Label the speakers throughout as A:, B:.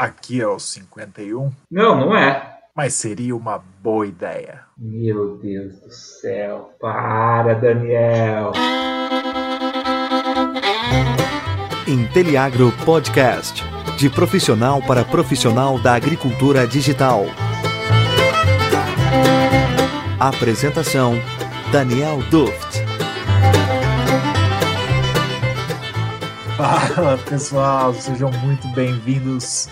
A: Aqui é o 51.
B: Não, não é.
A: Mas seria uma boa ideia.
B: Meu Deus do céu. Para, Daniel.
C: Inteliagro Podcast. De profissional para profissional da agricultura digital. Apresentação: Daniel Duft.
A: Fala pessoal, sejam muito bem-vindos,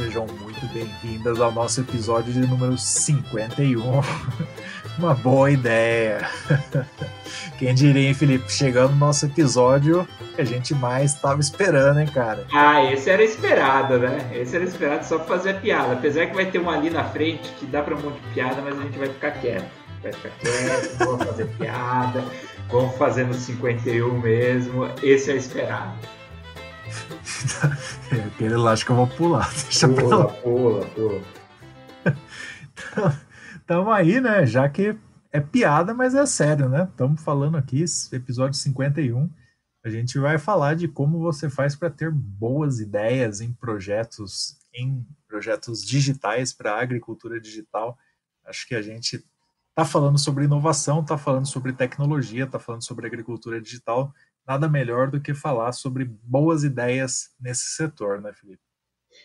A: sejam muito bem-vindas ao nosso episódio de número 51. Uma boa ideia. Quem diria, hein, Felipe? Chegando no nosso episódio que a gente mais estava esperando, hein, cara?
B: Ah, esse era esperado, né? Esse era esperado só pra fazer piada. Apesar que vai ter uma ali na frente que dá pra um monte de piada, mas a gente vai ficar quieto. Vai ficar quieto, vamos fazer piada, vamos fazer no 51 mesmo. Esse é esperado.
A: Aquele lá acho que eu vou pular. Deixa
B: pula,
A: pra lá.
B: pula, pula.
A: Tamo aí, né? Já que é piada, mas é sério, né? Estamos falando aqui, episódio 51. A gente vai falar de como você faz para ter boas ideias em projetos, em projetos digitais para agricultura digital. Acho que a gente está falando sobre inovação, está falando sobre tecnologia, está falando sobre agricultura digital. Nada melhor do que falar sobre boas ideias nesse setor, né, Felipe?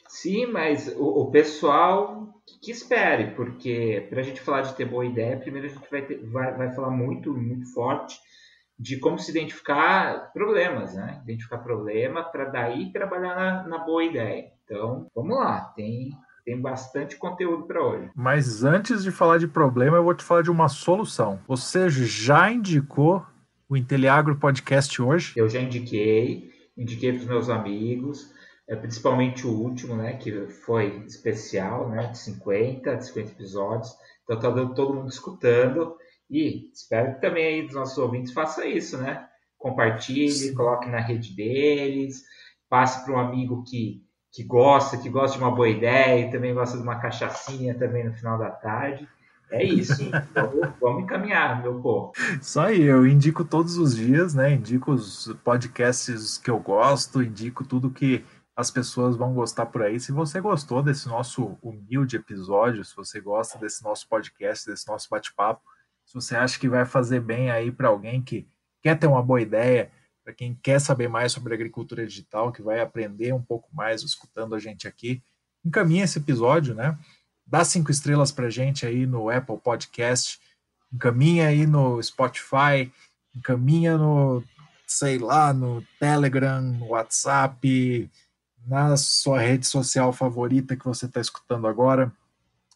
B: Sim, mas o, o pessoal que, espere, porque para a gente falar de ter boa ideia, primeiro a gente vai, ter, vai, vai falar muito, muito forte de como se identificar problemas, né? Identificar problema para daí trabalhar na, na, boa ideia. Então, vamos lá, tem, tem bastante conteúdo para hoje.
A: Mas antes de falar de problema, eu vou te falar de uma solução. Você já indicou o Inteliagro Podcast hoje?
B: Eu já indiquei, indiquei para os meus amigos, é, principalmente o último, né, que foi especial, né, de 50, de 50 episódios. Então tá dando todo mundo escutando e espero que também aí dos nossos ouvintes faça isso, né? Compartilhe, Sim. coloque na rede deles, passe para um amigo que, que gosta, que gosta de uma boa ideia e também gosta de uma cachaçinha também no final da tarde. É isso, vamos, vamos encaminhar, meu povo.
A: Isso aí, eu indico todos os dias, né? Indico os podcasts que eu gosto, indico tudo que as pessoas vão gostar por aí. Se você gostou desse nosso humilde episódio, se você gosta desse nosso podcast, desse nosso bate-papo, se você acha que vai fazer bem aí para alguém que quer ter uma boa ideia, para quem quer saber mais sobre agricultura digital, que vai aprender um pouco mais escutando a gente aqui, encaminhe esse episódio, né? Dá cinco estrelas para gente aí no Apple Podcast, encaminha aí no Spotify, encaminha no, sei lá, no Telegram, no WhatsApp, na sua rede social favorita que você está escutando agora,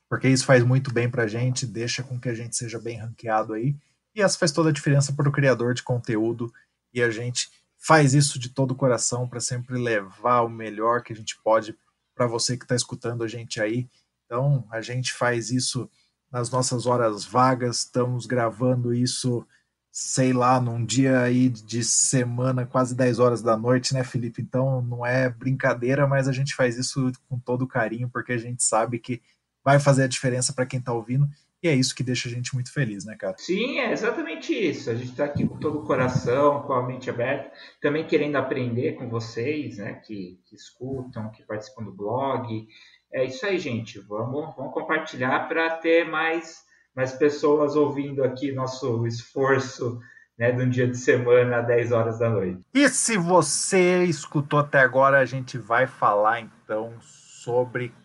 A: porque isso faz muito bem para gente, deixa com que a gente seja bem ranqueado aí, e essa faz toda a diferença para o criador de conteúdo, e a gente faz isso de todo o coração para sempre levar o melhor que a gente pode para você que está escutando a gente aí. Então, a gente faz isso nas nossas horas vagas, estamos gravando isso sei lá, num dia aí de semana, quase 10 horas da noite, né, Felipe? Então não é brincadeira, mas a gente faz isso com todo carinho, porque a gente sabe que vai fazer a diferença para quem está ouvindo. E é isso que deixa a gente muito feliz, né, cara?
B: Sim, é exatamente isso. A gente está aqui com todo o coração, com a mente aberta, também querendo aprender com vocês, né, que, que escutam, que participam do blog. É isso aí, gente. Vamos, vamos compartilhar para ter mais mais pessoas ouvindo aqui nosso esforço né, de um dia de semana às 10 horas da noite.
A: E se você escutou até agora, a gente vai falar então sobre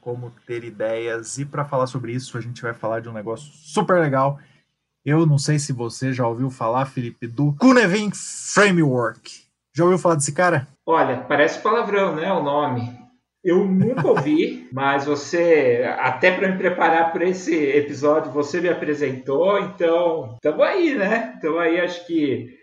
A: como ter ideias. E para falar sobre isso, a gente vai falar de um negócio super legal. Eu não sei se você já ouviu falar, Felipe, do Cunevin Framework. Já ouviu falar desse cara?
B: Olha, parece palavrão, né? O nome. Eu nunca ouvi, mas você, até para me preparar para esse episódio, você me apresentou, então estamos aí, né? Então aí acho que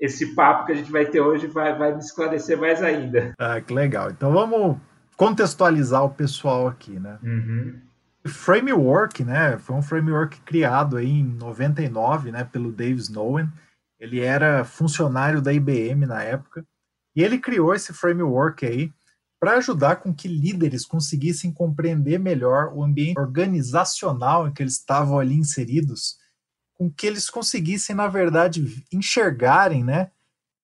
B: esse papo que a gente vai ter hoje vai, vai me esclarecer mais ainda.
A: Ah, que legal. Então vamos contextualizar o pessoal aqui, né?
B: Uhum.
A: Framework, né? Foi um framework criado aí em 99, né, pelo Dave Snowen. Ele era funcionário da IBM na época e ele criou esse framework aí para ajudar com que líderes conseguissem compreender melhor o ambiente organizacional em que eles estavam ali inseridos, com que eles conseguissem, na verdade, enxergarem né,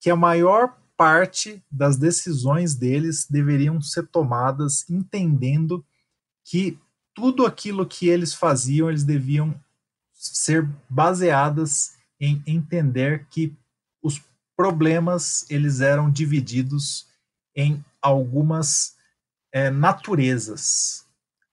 A: que a maior parte das decisões deles deveriam ser tomadas entendendo que tudo aquilo que eles faziam, eles deviam ser baseadas em entender que os problemas eles eram divididos em algumas é, naturezas.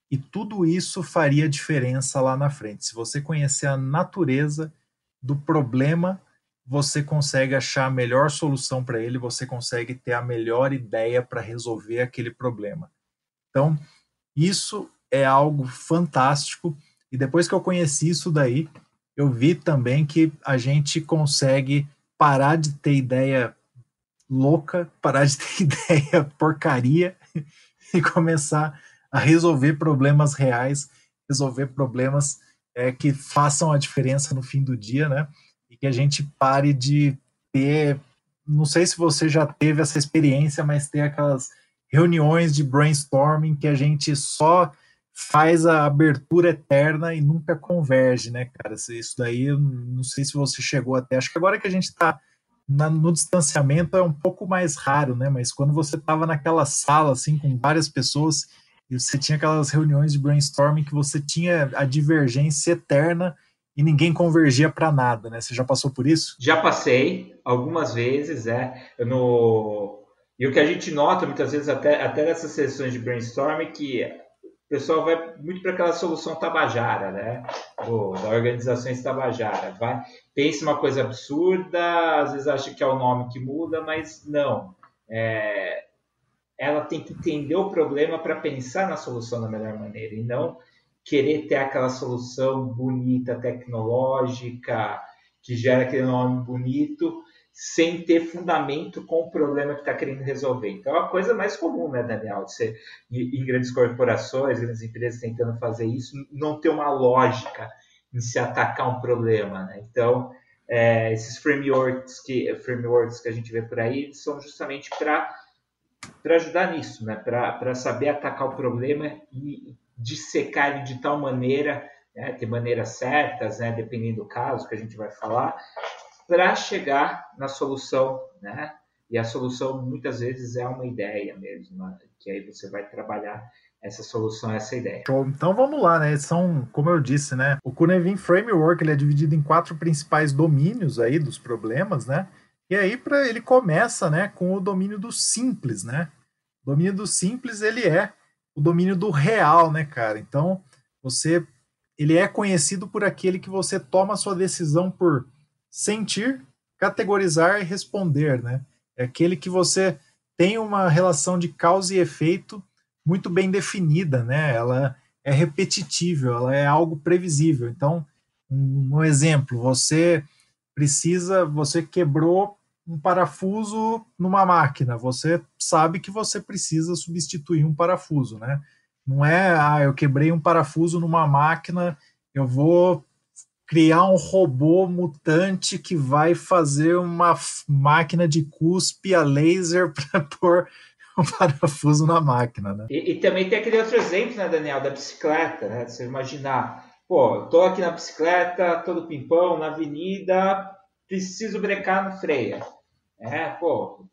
A: E tudo isso faria diferença lá na frente. Se você conhecer a natureza do problema, você consegue achar a melhor solução para ele, você consegue ter a melhor ideia para resolver aquele problema. Então, isso é algo fantástico. E depois que eu conheci isso daí, eu vi também que a gente consegue parar de ter ideia louca, parar de ter ideia porcaria e começar a resolver problemas reais, resolver problemas é, que façam a diferença no fim do dia, né? E que a gente pare de ter, não sei se você já teve essa experiência, mas ter aquelas reuniões de brainstorming que a gente só faz a abertura eterna e nunca converge, né, cara? Isso daí, não sei se você chegou até. Acho que agora que a gente está no distanciamento é um pouco mais raro, né? Mas quando você estava naquela sala, assim, com várias pessoas, e você tinha aquelas reuniões de brainstorming que você tinha a divergência eterna e ninguém convergia para nada, né? Você já passou por isso?
B: Já passei algumas vezes, é. No... E o que a gente nota muitas vezes até, até nessas sessões de brainstorming que o pessoal vai muito para aquela solução tabajara, né? Ou, da organização tabajara. Vai, pensa uma coisa absurda, às vezes acha que é o nome que muda, mas não. É, ela tem que entender o problema para pensar na solução da melhor maneira e não querer ter aquela solução bonita, tecnológica, que gera aquele nome bonito, sem ter fundamento com o problema que está querendo resolver. Então, é a coisa mais comum, né, Daniel? Você, em grandes corporações, grandes empresas tentando fazer isso, não ter uma lógica em se atacar um problema. Né? Então, é, esses frameworks que, frameworks que a gente vê por aí são justamente para ajudar nisso, né? para saber atacar o problema e dissecar ele de tal maneira, né? ter maneiras certas, né? dependendo do caso que a gente vai falar, para chegar na solução, né? E a solução muitas vezes é uma ideia mesmo, né? que aí você vai trabalhar essa solução, essa ideia.
A: Então vamos lá, né? São, como eu disse, né? O Cunevin Framework ele é dividido em quatro principais domínios aí dos problemas, né? E aí para ele começa, né, com o domínio do simples, né? O domínio do simples ele é o domínio do real, né, cara? Então você ele é conhecido por aquele que você toma sua decisão por sentir, categorizar e responder, né? É aquele que você tem uma relação de causa e efeito muito bem definida, né? Ela é repetitível, ela é algo previsível. Então, um, um exemplo, você precisa, você quebrou um parafuso numa máquina, você sabe que você precisa substituir um parafuso, né? Não é, ah, eu quebrei um parafuso numa máquina, eu vou criar um robô mutante que vai fazer uma máquina de cuspe a laser para pôr um parafuso na máquina, né?
B: E, e, também tem aquele outro exemplo, né, Daniel, da bicicleta, né? Você imaginar, pô, tô aqui na bicicleta, todo pimpão, na avenida, preciso brecar no freio. É, pô,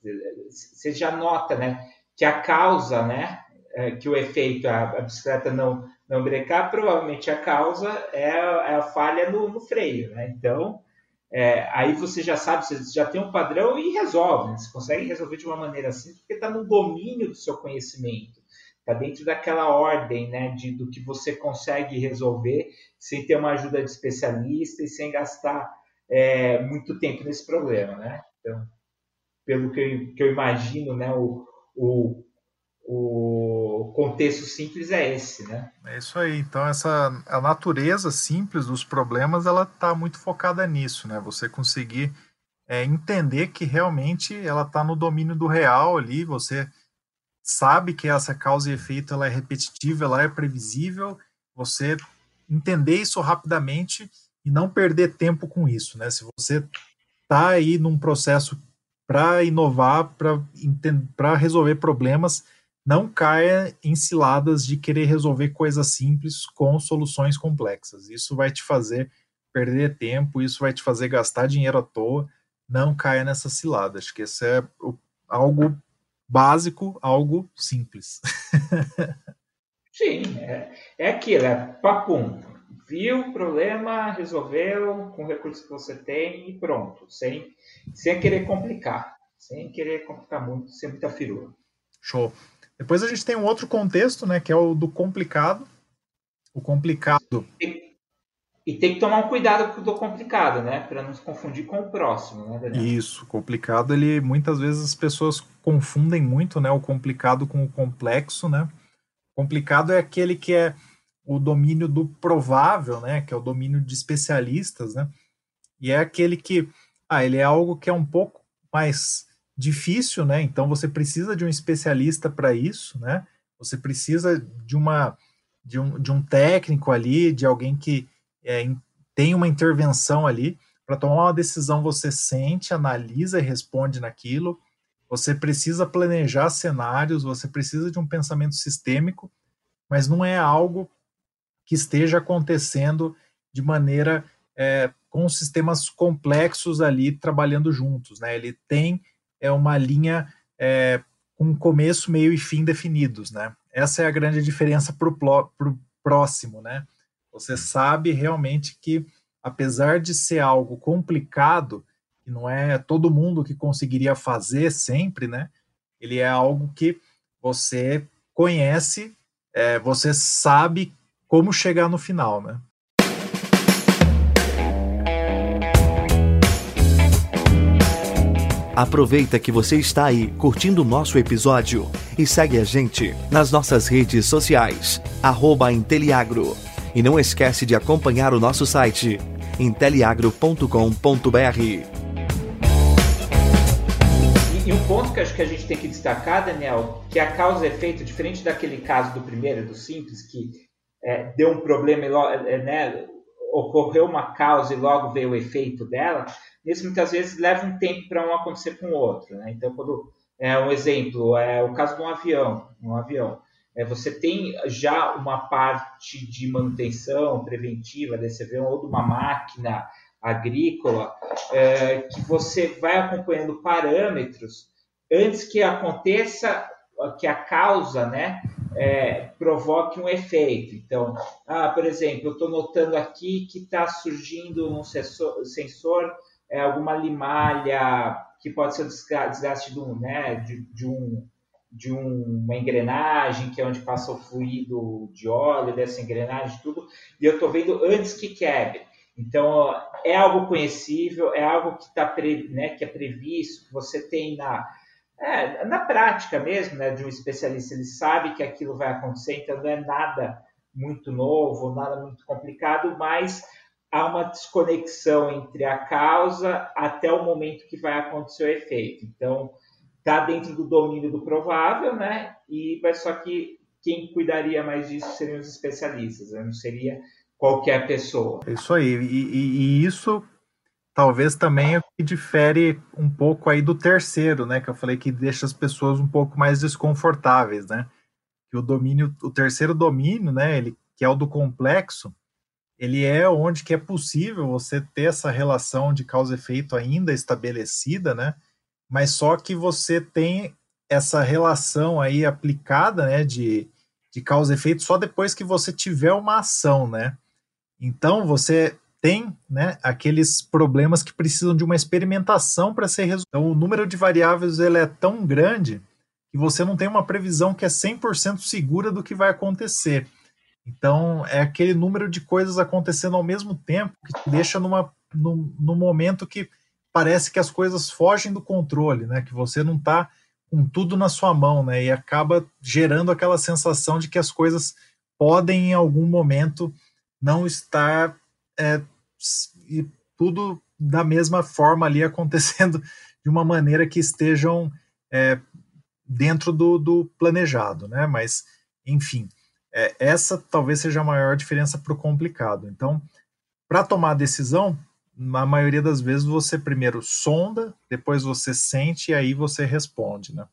B: você já nota, né, que a causa, né, é, que o efeito, a, a bicicleta não não brecar, provavelmente a causa é a, é a falha no, no, freio, né? Então, é, aí você já sabe, você já tem um padrão e resolve. Né? Você consegue resolver de uma maneira assim, porque está no domínio do seu conhecimento. Está dentro daquela ordem né, de, do que você consegue resolver sem ter uma ajuda de especialista e sem gastar é, muito tempo nesse problema. Né? Então, pelo que eu, que eu imagino, né, o, o o contexto simples é esse, né?
A: É isso aí. Então essa a natureza simples dos problemas ela está muito focada nisso, né? Você conseguir é, entender que realmente ela está no domínio do real ali. Você sabe que essa causa e efeito ela é repetitiva, ela é previsível. Você entender isso rapidamente e não perder tempo com isso, né? Se você está aí num processo para inovar, para resolver problemas, não caia em ciladas de querer resolver coisas simples com soluções complexas. Isso vai te fazer perder tempo, isso vai te fazer gastar dinheiro à toa. Não caia nessa cilada. Acho que essa é algo básico, algo simples.
B: Sim, é, é aquilo, é papum. Viu o problema, resolveu com o recurso que você tem e pronto, sem, sem querer complicar, sem querer complicar muito, sem muita firula.
A: Show. Depois a gente tem um outro contexto, né, que é o do complicado. O complicado.
B: E, e tem que tomar um cuidado com o do complicado, né, para não se confundir com o próximo, né, Daniel?
A: Isso, complicado, ele muitas vezes as pessoas confundem muito, né, o complicado com o complexo, né? Complicado é aquele que é o domínio do provável, né, que é o domínio de especialistas, né? E é aquele que, ah, ele é algo que é um pouco mais difícil, né? Então você precisa de um especialista para isso, né? Você precisa de uma de um, de um técnico ali, de alguém que é, tem uma intervenção ali para tomar uma decisão. Você sente, analisa e responde naquilo. Você precisa planejar cenários, você precisa de um pensamento sistêmico, mas não é algo que esteja acontecendo de maneira é, com sistemas complexos ali trabalhando juntos. Né? Ele tem é, uma linha é, com começo, meio e fim definidos. Né? Essa é a grande diferença para o próximo. Né? Você sabe realmente que, apesar de ser algo complicado, que não é todo mundo que conseguiria fazer sempre, né? Ele é algo que você conhece, é, você sabe como chegar no final, né?
C: Aproveita que você está aí curtindo o nosso episódio e segue a gente nas nossas redes sociais, arroba Inteliagro. E não esquece de acompanhar o nosso site, inteliagro.com.br.
B: E um ponto que acho que a gente tem que destacar, Daniel, que a causa e efeito, diferente daquele caso do primeiro, do simples, que é, deu um problema e logo, é, né, ocorreu uma causa e logo veio o efeito dela, nesse muitas vezes leva um tempo para um acontecer com o outro. Né? Então, quando é um exemplo, é o caso de um avião, um avião. É, você tem já uma parte de manutenção preventiva desse avião ou de uma máquina agrícola, é, que você vai acompanhando parâmetros antes que aconteça, que a causa, né, é, provoque um efeito. Então, ah, por exemplo, eu estou notando aqui que está surgindo um sensor, sensor é, alguma limalha que pode ser o desgaste de um, né, de, de um de um, uma engrenagem, que é onde passa o fluido de óleo dessa engrenagem, tudo, e eu estou vendo antes que quebre. Então, é algo conhecível, é algo que, tá pre, né, que é previsto, que você tem na, é, na prática mesmo, né, de um especialista, ele sabe que aquilo vai acontecer, então não é nada muito novo, nada muito complicado, mas há uma desconexão entre a causa até o momento que vai acontecer o efeito. Então, está dentro do domínio do provável, né? E mas só que quem cuidaria mais disso seriam os especialistas, né? não seria qualquer pessoa.
A: Isso aí. E, e, e, isso talvez também o que difere um pouco aí do terceiro, né? Que eu falei que deixa as pessoas um pouco mais desconfortáveis, né? Que o domínio, o terceiro domínio, né? Ele que é o do complexo, ele é onde que é possível você ter essa relação de causa efeito ainda estabelecida, né? Mas só que você tem essa relação aí aplicada, né? De, de causa efeito só depois que você tiver uma ação, né? Então, você tem né, aqueles problemas que precisam de uma experimentação para ser resolvido. Então, o número de variáveis ele é tão grande que você não tem uma previsão que é 100% segura do que vai acontecer. Então, é aquele número de coisas acontecendo ao mesmo tempo que te deixa numa, num, num momento que parece que as coisas fogem do controle, né? que você não está com tudo na sua mão, né? e acaba gerando aquela sensação de que as coisas podem, em algum momento, não estar é, e tudo da mesma forma ali acontecendo de uma maneira que estejam é, dentro do, do, planejado, né? Mas, enfim, é, essa talvez seja a maior diferença para o complicado. Então, para tomar a decisão, na maioria das vezes você primeiro sonda, depois você sente e aí você responde, né?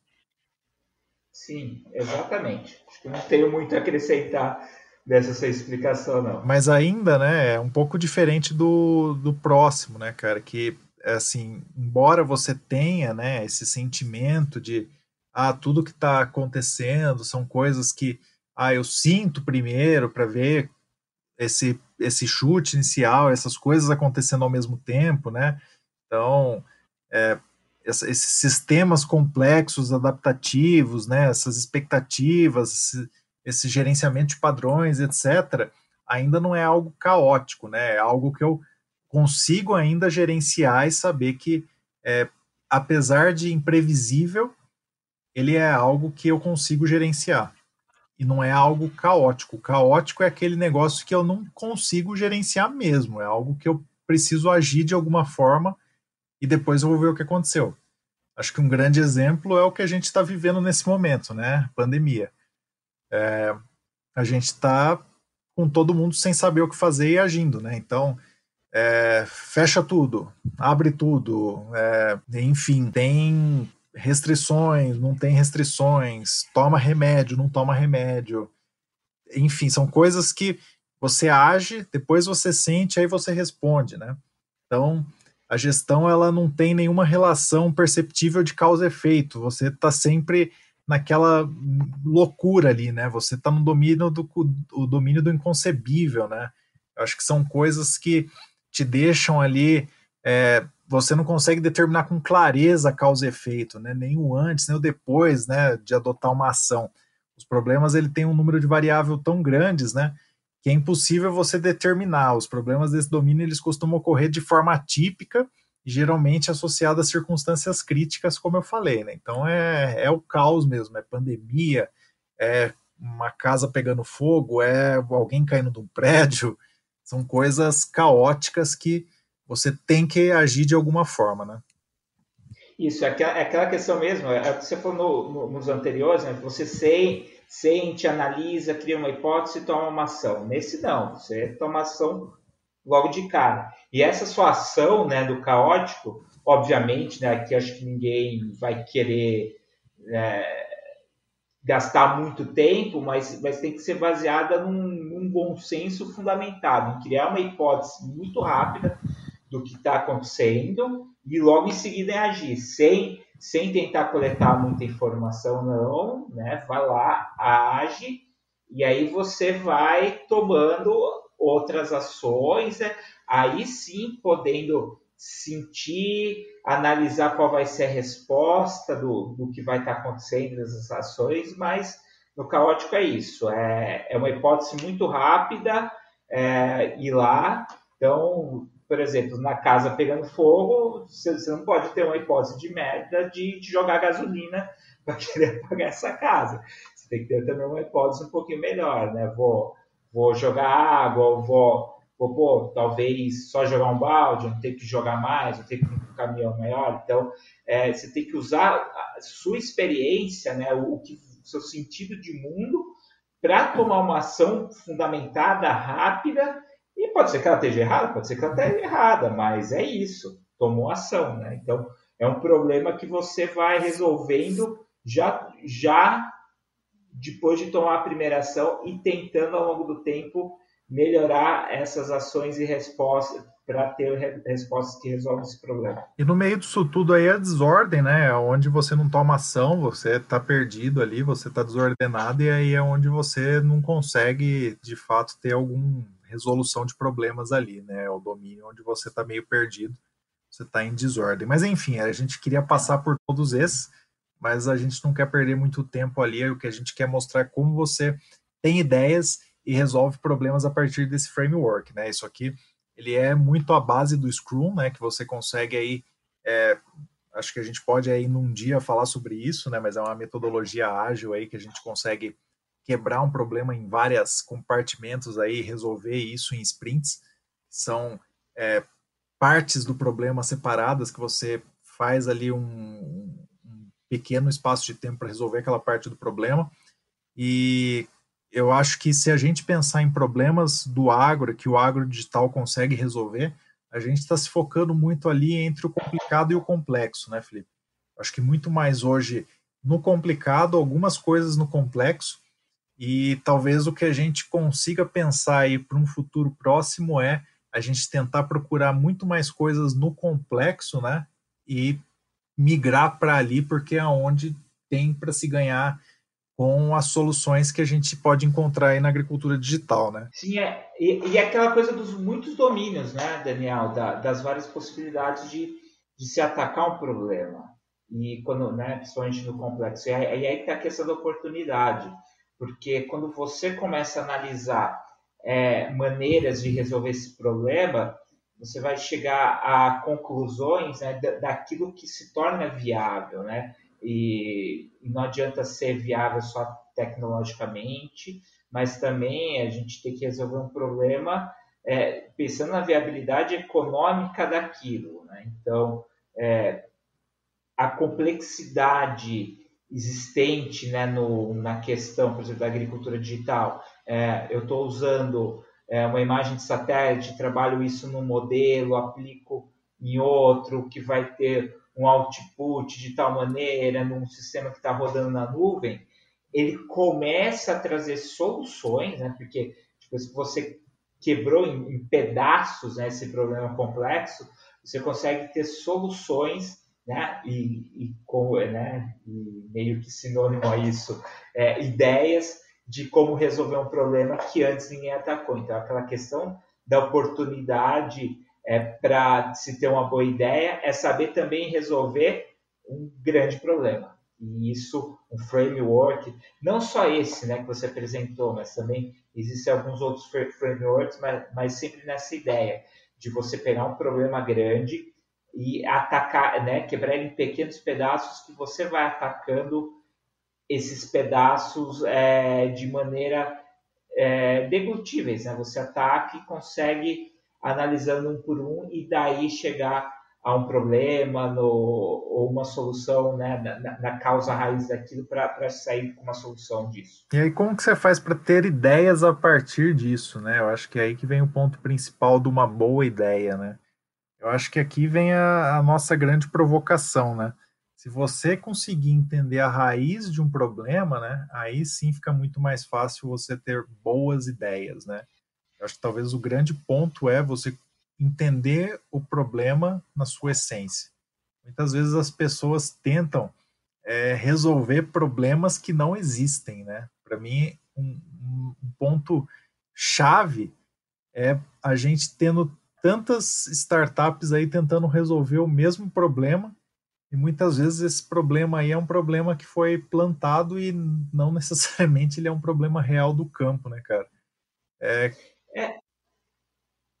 B: Sim, exatamente. Acho que não tenho muito a acrescentar dessa sua explicação, não.
A: Mas ainda, né, é um pouco diferente do, do próximo, né, cara? Que assim, embora você tenha, né, esse sentimento de ah, tudo que está acontecendo são coisas que ah, eu sinto primeiro para ver esse esse chute inicial, essas coisas acontecendo ao mesmo tempo, né? Então, é, esses sistemas complexos, adaptativos, né? Essas expectativas, esse, esse gerenciamento de padrões, etc. Ainda não é algo caótico, né? É algo que eu consigo ainda gerenciar e saber que, é, apesar de imprevisível, ele é algo que eu consigo gerenciar. E não é algo caótico. O caótico é aquele negócio que eu não consigo gerenciar mesmo. É algo que eu preciso agir de alguma forma e depois eu vou ver o que aconteceu. Acho que um grande exemplo é o que a gente está vivendo nesse momento, né? Pandemia. É, a gente está com todo mundo sem saber o que fazer e agindo, né? Então, é, fecha tudo, abre tudo, é, enfim, tem restrições, não tem restrições, toma remédio, não toma remédio, enfim, são coisas que você age, depois você sente, aí você responde, né? Então, a gestão ela não tem nenhuma relação perceptível de causa efeito, você está sempre naquela loucura ali, né? Você está no domínio do o domínio do inconcebível, né? Eu acho que são coisas que te deixam ali. É, você não consegue determinar com clareza causa e efeito, né? nem o antes, nem o depois né, de adotar uma ação. Os problemas ele tem um número de variáveis tão grandes, né? Que é impossível você determinar. Os problemas desse domínio eles costumam ocorrer de forma atípica geralmente associada a circunstâncias críticas, como eu falei, né? Então é, é o caos mesmo, é pandemia, é uma casa pegando fogo, é alguém caindo de um prédio, são coisas caóticas que você tem que agir de alguma forma, né?
B: Isso, é aquela, é questão mesmo, é, é você falou no, no, nos anteriores, né? Você sem, sente, analisa, cria uma hipótese e toma uma ação. Nesse não, você toma ação logo de cara. E essa sua ação né, do caótico, obviamente, né, aqui acho que ninguém vai querer é, gastar muito tempo, mas, mas tem que ser baseada num, num bom senso fundamentado, em criar uma hipótese muito rápida do que está acontecendo e logo em seguida agir, sem, sem tentar coletar muita informação, não, né? Vai lá, age, e aí você vai tomando outras ações, né? aí sim podendo sentir, analisar qual vai ser a resposta do, do que vai estar acontecendo nessas ações, mas no caótico é isso, é, é uma hipótese muito rápida, é, ir lá, então, por exemplo, na casa pegando fogo, você, você não pode ter uma hipótese de merda de, de jogar gasolina para querer apagar essa casa. Você tem que ter também uma hipótese um pouquinho melhor, né? Vou, vou jogar água, vou pô, pô, talvez só jogar um balde, não ter que jogar mais, não ter que ir um caminhão maior. Então, é, você tem que usar a sua experiência, né, o, o, que, o seu sentido de mundo, para tomar uma ação fundamentada, rápida, e pode ser que ela esteja errada, pode ser que ela esteja errada, mas é isso, tomou ação. Né? Então, é um problema que você vai resolvendo já, já depois de tomar a primeira ação e tentando ao longo do tempo melhorar essas ações e respostas para ter respostas que resolvam esse problema.
A: E no meio disso tudo aí a desordem, né? Onde você não toma ação, você está perdido ali, você está desordenado e aí é onde você não consegue de fato ter alguma resolução de problemas ali, né? É o domínio onde você está meio perdido, você está em desordem. Mas enfim, a gente queria passar por todos esses, mas a gente não quer perder muito tempo ali. O que a gente quer mostrar é como você tem ideias e resolve problemas a partir desse framework, né? Isso aqui ele é muito a base do Scrum, né? Que você consegue aí, é, acho que a gente pode aí num dia falar sobre isso, né? Mas é uma metodologia ágil aí que a gente consegue quebrar um problema em várias compartimentos aí, resolver isso em sprints. São é, partes do problema separadas que você faz ali um pequeno espaço de tempo para resolver aquela parte do problema. E eu acho que se a gente pensar em problemas do agro, que o agro digital consegue resolver, a gente está se focando muito ali entre o complicado e o complexo, né, Felipe? Acho que muito mais hoje no complicado, algumas coisas no complexo, e talvez o que a gente consiga pensar aí para um futuro próximo é a gente tentar procurar muito mais coisas no complexo, né? E migrar para ali, porque é onde tem para se ganhar com as soluções que a gente pode encontrar aí na agricultura digital, né?
B: Sim, é, e, e é aquela coisa dos muitos domínios, né, Daniel, da, das várias possibilidades de, de se atacar um problema. E quando, né, principalmente no complexo. E aí, aí está a questão da oportunidade, porque quando você começa a analisar é, maneiras de resolver esse problema, você vai chegar a conclusões né, daquilo que se torna viável, né? e, não adianta ser viável só tecnologicamente, mas também a gente tem que resolver um problema é, pensando na viabilidade econômica daquilo. Né? Então, é, a complexidade existente né, no, na questão, por exemplo, da agricultura digital. É, eu estou usando é, uma imagem de satélite, trabalho isso num modelo, aplico em outro, que vai ter um output de tal maneira num sistema que está rodando na nuvem, ele começa a trazer soluções, né? Porque tipo, se você quebrou em, em pedaços né, esse problema complexo, você consegue ter soluções, né? E, e, com, né, e meio que sinônimo a isso, é, ideias de como resolver um problema que antes ninguém atacou. Então, aquela questão da oportunidade é, para se ter uma boa ideia, é saber também resolver um grande problema. E isso, um framework, não só esse né, que você apresentou, mas também existem alguns outros frameworks, mas, mas sempre nessa ideia de você pegar um problema grande e atacar, né, quebrar ele em pequenos pedaços que você vai atacando esses pedaços é, de maneira é, deglutíveis. Né? Você ataca e consegue analisando um por um e daí chegar a um problema no, ou uma solução né, na, na causa raiz daquilo para sair com uma solução disso.
A: E aí como que você faz para ter ideias a partir disso, né? Eu acho que é aí que vem o ponto principal de uma boa ideia, né? Eu acho que aqui vem a, a nossa grande provocação, né? Se você conseguir entender a raiz de um problema, né? Aí sim fica muito mais fácil você ter boas ideias, né? Eu acho que talvez o grande ponto é você entender o problema na sua essência. Muitas vezes as pessoas tentam é, resolver problemas que não existem, né? Para mim, um, um ponto chave é a gente tendo tantas startups aí tentando resolver o mesmo problema e muitas vezes esse problema aí é um problema que foi plantado e não necessariamente ele é um problema real do campo, né, cara?
B: É, é,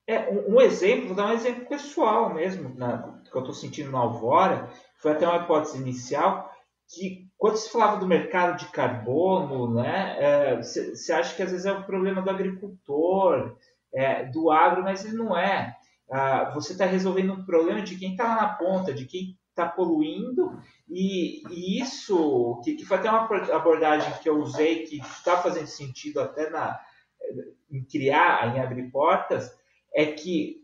B: é um, exemplo, vou dar um exemplo pessoal mesmo, na, que eu estou sentindo na Alvora, foi até uma hipótese inicial, que quando se falava do mercado de carbono, né, você é, acha que às vezes é um problema do agricultor, é, do agro, mas ele não é. Ah, você está resolvendo um problema de quem está lá na ponta, de quem está poluindo, e, e isso, que, que, foi até uma abordagem que eu usei, que está fazendo sentido até na, em criar, em abrir portas, é que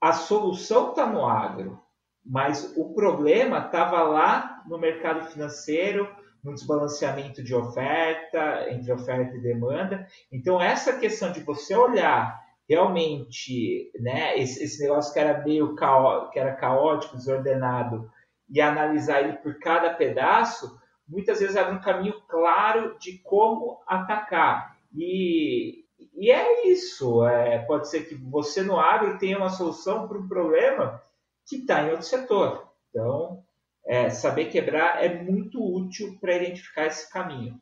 B: a solução está no agro, mas o problema estava lá no mercado financeiro, no desbalanceamento de oferta, entre oferta e demanda. Então, essa questão de você olhar realmente né, esse, esse negócio que era meio caó, que era caótico, desordenado, e analisar ele por cada pedaço, muitas vezes era um caminho claro de como atacar. E, e é isso. É, pode ser que você no agro tenha uma solução para um problema que está em outro setor. Então, é, saber quebrar é muito útil para identificar esse caminho.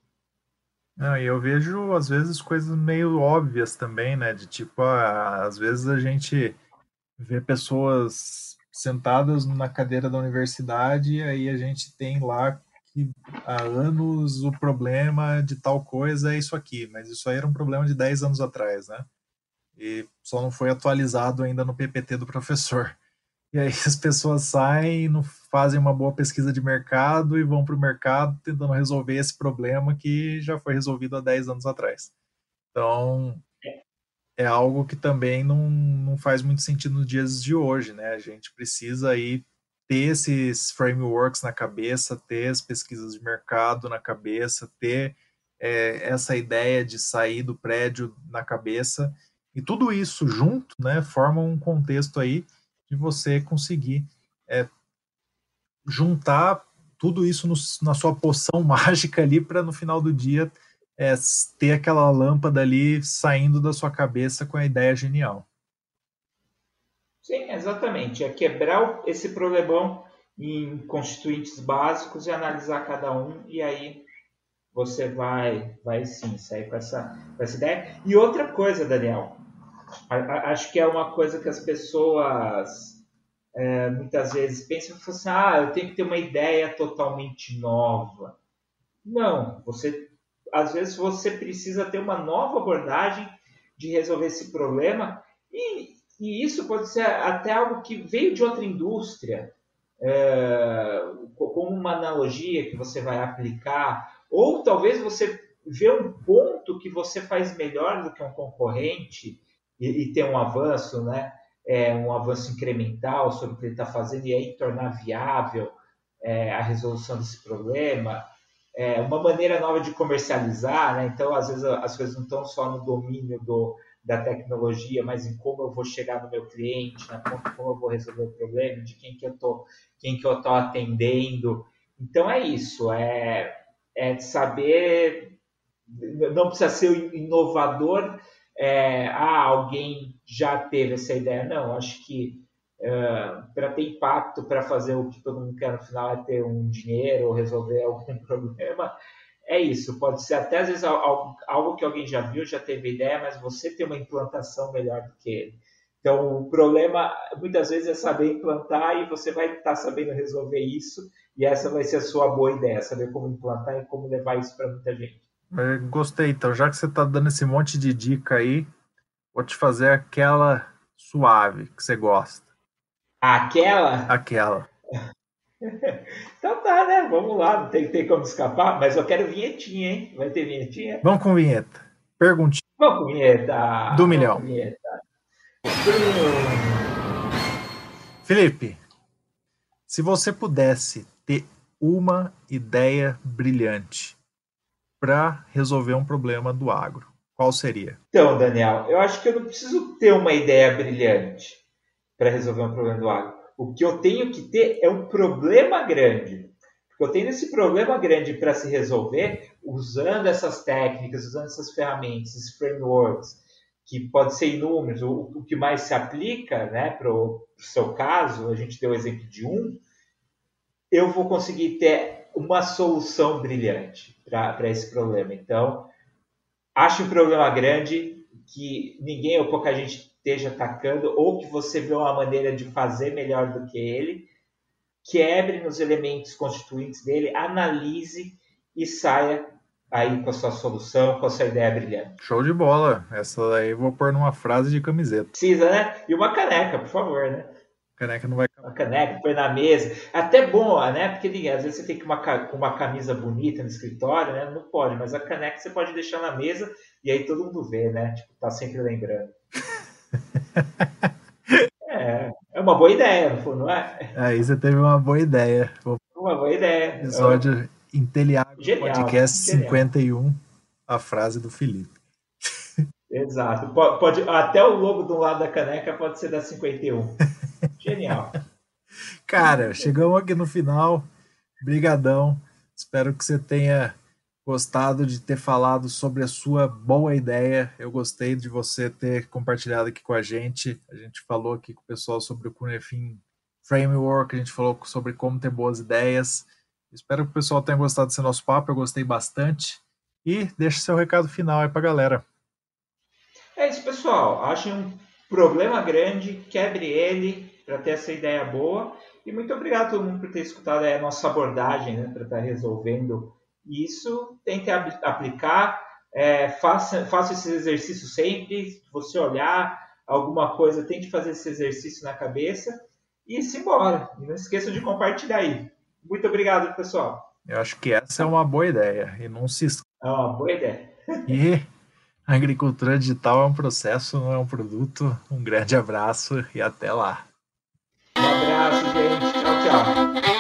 A: Não, e eu vejo, às vezes, coisas meio óbvias também, né? De tipo, ah, às vezes a gente vê pessoas sentadas na cadeira da universidade e aí a gente tem lá que há anos o problema de tal coisa é isso aqui, mas isso aí era um problema de 10 anos atrás, né? E só não foi atualizado ainda no PPT do professor. E aí as pessoas saem, não fazem uma boa pesquisa de mercado e vão para o mercado tentando resolver esse problema que já foi resolvido há 10 anos atrás. Então, é algo que também não, não faz muito sentido nos dias de hoje, né? A gente precisa aí ter esses frameworks na cabeça, ter as pesquisas de mercado na cabeça, ter é, essa ideia de sair do prédio na cabeça E tudo isso junto, né, forma um contexto aí de você conseguir é, juntar tudo isso no, na sua poção mágica ali para no final do dia é, ter aquela lâmpada ali saindo da sua cabeça com a ideia genial.
B: Sim, exatamente. É quebrar esse problemão em constituintes básicos e analisar cada um e aí você vai, vai sim sair com essa, com essa ideia. E outra coisa, Daniel, acho que é uma coisa que as pessoas é, muitas vezes pensam assim, ah, eu tenho que ter uma ideia totalmente nova. Não, você às vezes você precisa ter uma nova abordagem de resolver esse problema e, e isso pode ser até algo que veio de outra indústria, é, como uma analogia que você vai aplicar, ou talvez você vê um ponto que você faz melhor do que um concorrente e, e ter um avanço, né? É, um avanço incremental sobre o que ele está fazendo e aí tornar viável é, a resolução desse problema. É, uma maneira nova de comercializar, né? então às vezes as coisas não estão só no domínio do, da tecnologia, mas em como eu vou chegar no meu cliente, como, como eu vou resolver o problema, de quem que eu tô, quem que eu tô atendendo. Então é isso, é, é saber, não precisa ser inovador é, ah, alguém já teve essa ideia. Não, acho que para ter impacto, para fazer o que todo mundo quer no final é ter um dinheiro ou resolver algum problema, é isso. Pode ser até às vezes algo, algo que alguém já viu, já teve ideia, mas você tem uma implantação melhor do que ele. Então, o problema muitas vezes é saber implantar e você vai estar tá sabendo resolver isso, e essa vai ser a sua boa ideia, saber como implantar e como levar isso para muita gente.
A: É, gostei. Então, já que você está dando esse monte de dica aí, vou te fazer aquela suave que você gosta.
B: Aquela?
A: Aquela.
B: então tá, né? Vamos lá, não tem, tem como escapar, mas eu quero vinhetinha, hein? Vai ter vinhetinha?
A: Vamos com vinheta. Perguntinha.
B: Vamos com vinheta.
A: Do milhão. Vinheta. Felipe, se você pudesse ter uma ideia brilhante para resolver um problema do agro? Qual seria?
B: Então, Daniel, eu acho que eu não preciso ter uma ideia brilhante para resolver um problema do agro. O que eu tenho que ter é um problema grande. Porque eu tenho esse problema grande para se resolver usando essas técnicas, usando essas ferramentas, esses frameworks, que pode ser inúmeros. O, o que mais se aplica né, para o seu caso, a gente deu o exemplo de um, eu vou conseguir ter uma solução brilhante para esse problema. Então, acho um problema grande que ninguém ou pouca gente esteja atacando, ou que você vê uma maneira de fazer melhor do que ele, quebre nos elementos constituintes dele, analise e saia aí com a sua solução, com a sua ideia brilhante.
A: Show de bola. Essa daí eu vou pôr numa frase de camiseta.
B: Precisa, né? E uma caneca, por favor, né?
A: caneca não vai
B: Uma caneca, põe na mesa. Até bom, né? Porque às vezes você tem que uma, com uma camisa bonita no escritório, né? Não pode, mas a caneca você pode deixar na mesa e aí todo mundo vê, né? Tipo, tá sempre lembrando. é, é uma boa ideia, não é?
A: Aí você teve uma boa ideia.
B: Uma boa ideia.
A: Episódio Inteliável Podcast genial. 51, a frase do Felipe.
B: Exato. Pode, pode, até o logo do lado da caneca pode ser da 51. Genial.
A: Cara, chegamos aqui no final. Brigadão. Espero que você tenha gostado de ter falado sobre a sua boa ideia. Eu gostei de você ter compartilhado aqui com a gente. A gente falou aqui com o pessoal sobre o Cunefin Framework, a gente falou sobre como ter boas ideias. Espero que o pessoal tenha gostado desse nosso papo, eu gostei bastante. E deixe seu recado final aí para a galera.
B: É isso, pessoal. Achem um problema grande, quebre ele para ter essa ideia boa. E muito obrigado a todo mundo por ter escutado a nossa abordagem né, para estar tá resolvendo isso. Tente aplicar, é, faça, faça esse exercício sempre. Se você olhar alguma coisa, tente fazer esse exercício na cabeça e se embora. E não esqueça de compartilhar aí. Muito obrigado, pessoal.
A: Eu acho que essa é uma boa ideia. E não se
B: É uma boa ideia.
A: e a agricultura digital é um processo, não é um produto. Um grande abraço e até lá.
B: Um abraço, gente. Tchau, tchau.